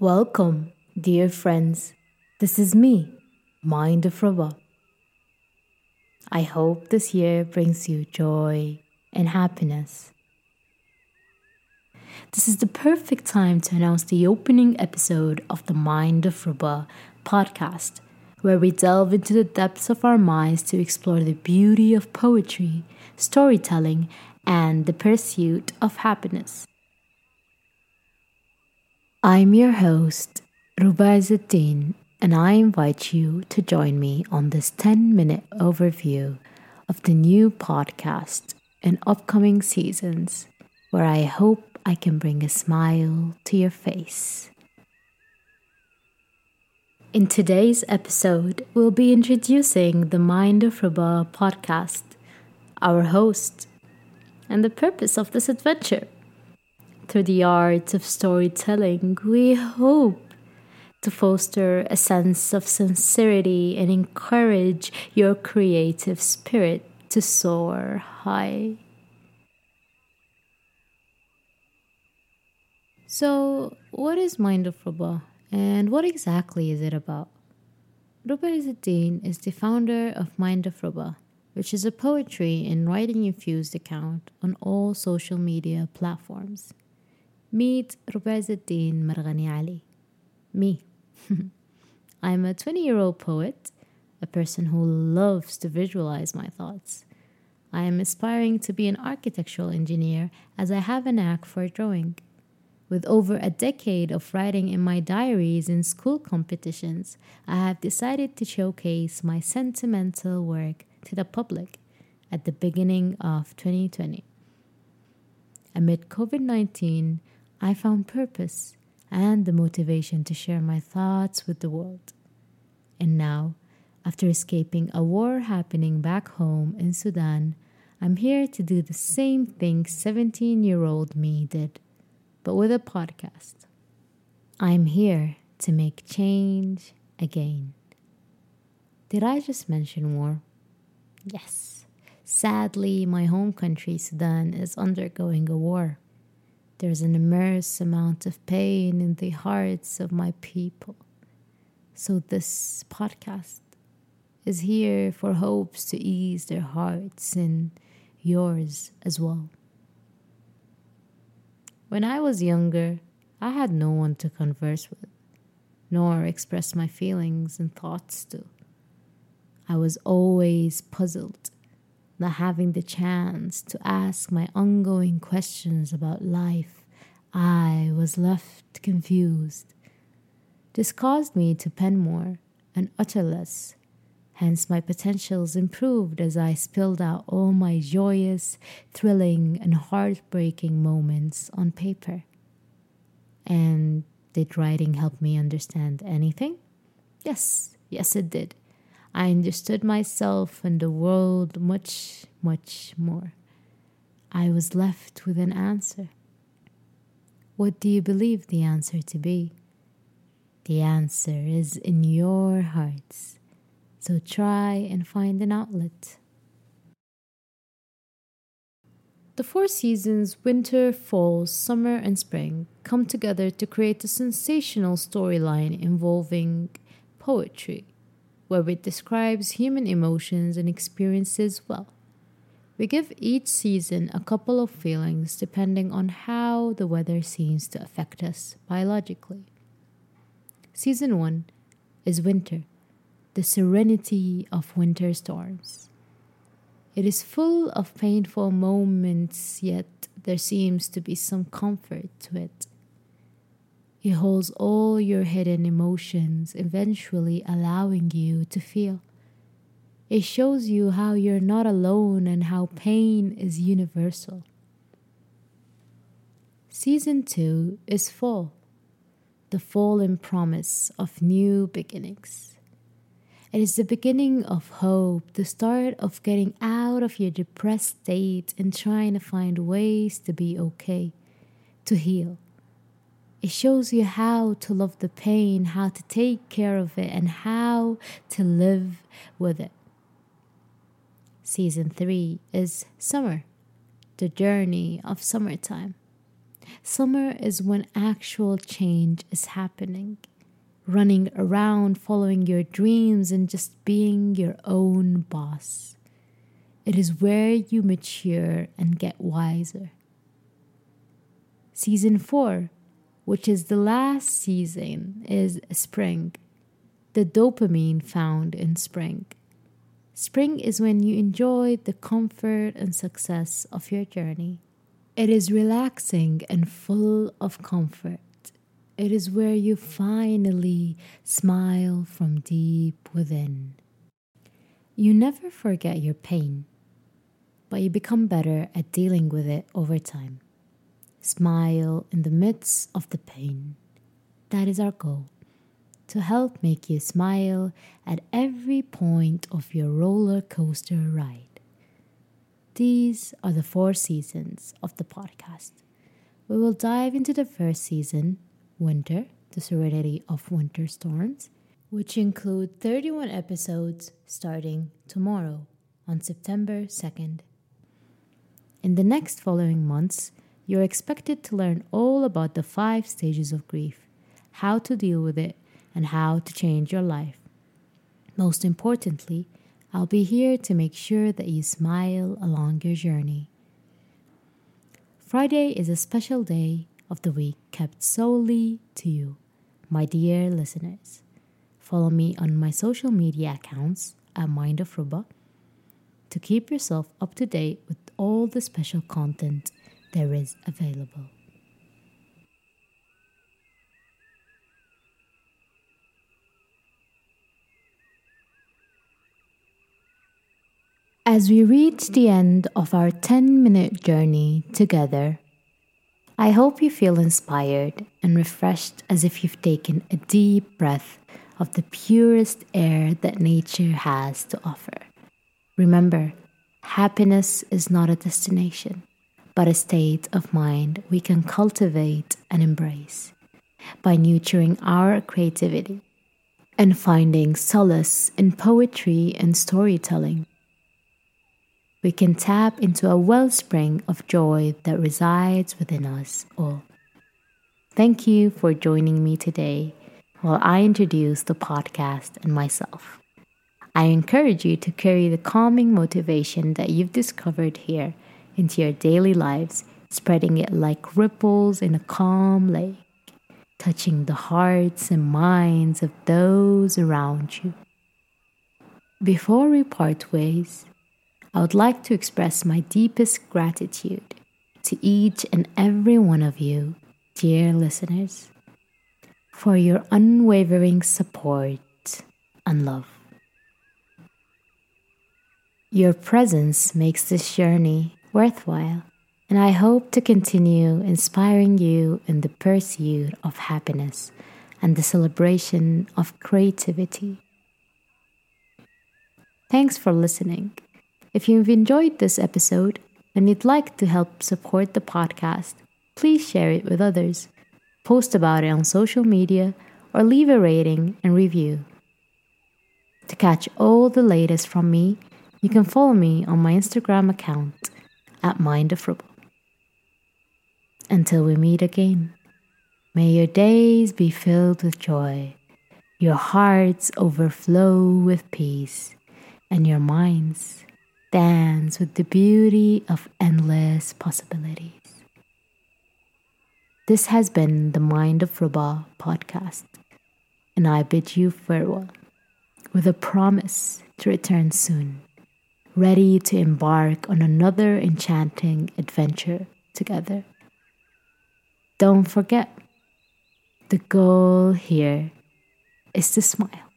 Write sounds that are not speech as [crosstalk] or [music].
Welcome, dear friends. This is me, Mind of Ruba. I hope this year brings you joy and happiness. This is the perfect time to announce the opening episode of the Mind of Ruba podcast, where we delve into the depths of our minds to explore the beauty of poetry, storytelling, and the pursuit of happiness. I'm your host, Ruba Izzeldin, and I invite you to join me on this 10 minute overview of the new podcast and upcoming seasons, where I hope I can bring a smile to your face. In today's episode, we'll be introducing the Mind of Ruba podcast, our host, and the purpose of this adventure. Through the art of storytelling, we hope to foster a sense of sincerity and encourage your creative spirit to soar high. So, what is Mind of Ruba and what exactly is it about? Ruba Izzeldin is the founder of Mind of Ruba, which is a poetry and writing infused account on all social media platforms. Meet Ruba Izzeldin Marghani Ali. Me. [laughs] I'm a 20 year old poet, a person who loves to visualize my thoughts. I am aspiring to be an architectural engineer as I have a knack for drawing. With over a decade of writing in my diaries in school competitions, I have decided to showcase my sentimental work to the public at the beginning of 2020. Amid COVID 19, I found purpose and the motivation to share my thoughts with the world. And now, after escaping a war happening back home in Sudan, I'm here to do the same thing 17 year old me did, but with a podcast. I'm here to make change again. Did I just mention war? Yes. Sadly, my home country, Sudan, is undergoing a war. There's an immense amount of pain in the hearts of my people. So, this podcast is here for hopes to ease their hearts and yours as well. When I was younger, I had no one to converse with, nor express my feelings and thoughts to. I was always puzzled not having the chance to ask my ongoing questions about life, I was left confused. This caused me to pen more and utter less. Hence, my potentials improved as I spilled out all my joyous, thrilling, and heartbreaking moments on paper. And did writing help me understand anything? Yes, yes, it did. I understood myself and the world much, much more. I was left with an answer. What do you believe the answer to be? The answer is in your hearts. So try and find an outlet. The four seasons winter, fall, summer, and spring come together to create a sensational storyline involving poetry where it describes human emotions and experiences well. We give each season a couple of feelings depending on how the weather seems to affect us biologically. Season 1 is winter, the serenity of winter storms. It is full of painful moments, yet there seems to be some comfort to it. It holds all your hidden emotions, eventually allowing you to feel. It shows you how you're not alone and how pain is universal. Season 2 is fall, the fallen promise of new beginnings. It is the beginning of hope, the start of getting out of your depressed state and trying to find ways to be okay, to heal. It shows you how to love the pain, how to take care of it, and how to live with it. Season 3 is summer, the journey of summertime. Summer is when actual change is happening. Running around, following your dreams, and just being your own boss. It is where you mature and get wiser. Season 4, which is the last season, is spring. The dopamine found in spring. Spring is when you enjoy the comfort and success of your journey. It is relaxing and full of comfort. It is where you finally smile from deep within. You never forget your pain, but you become better at dealing with it over time. Smile in the midst of the pain. That is our goal to help make you smile at every point of your roller coaster ride. These are the four seasons of the podcast. We will dive into the first season, Winter, the Serenity of Winter Storms, which include 31 episodes starting tomorrow on September 2nd. In the next following months, you're expected to learn all about the five stages of grief, how to deal with it, and how to change your life. Most importantly, I'll be here to make sure that you smile along your journey. Friday is a special day of the week kept solely to you, my dear listeners. Follow me on my social media accounts at Mind of Ruba to keep yourself up to date with all the special content there is available. As we reach the end of our 10 minute journey together, I hope you feel inspired and refreshed as if you've taken a deep breath of the purest air that nature has to offer. Remember, happiness is not a destination, but a state of mind we can cultivate and embrace by nurturing our creativity and finding solace in poetry and storytelling we can tap into a wellspring of joy that resides within us all. Thank you for joining me today while I introduce the podcast and myself. I encourage you to carry the calming motivation that you've discovered here into your daily lives, spreading it like ripples in a calm lake, touching the hearts and minds of those around you. Before we part ways, I would like to express my deepest gratitude to each and every one of you, dear listeners, for your unwavering support and love. Your presence makes this journey worthwhile, and I hope to continue inspiring you in the pursuit of happiness and the celebration of creativity. Thanks for listening. If you've enjoyed this episode and you'd like to help support the podcast, please share it with others, post about it on social media, or leave a rating and review. To catch all the latest from me, you can follow me on my Instagram account at Mind of Ruba. Until we meet again, may your days be filled with joy, your hearts overflow with peace, and your minds dance with the beauty of endless possibilities. This has been the Mind of Ruba podcast, and I bid you farewell with a promise to return soon, ready to embark on another enchanting adventure together. Don't forget, the goal here is to smile.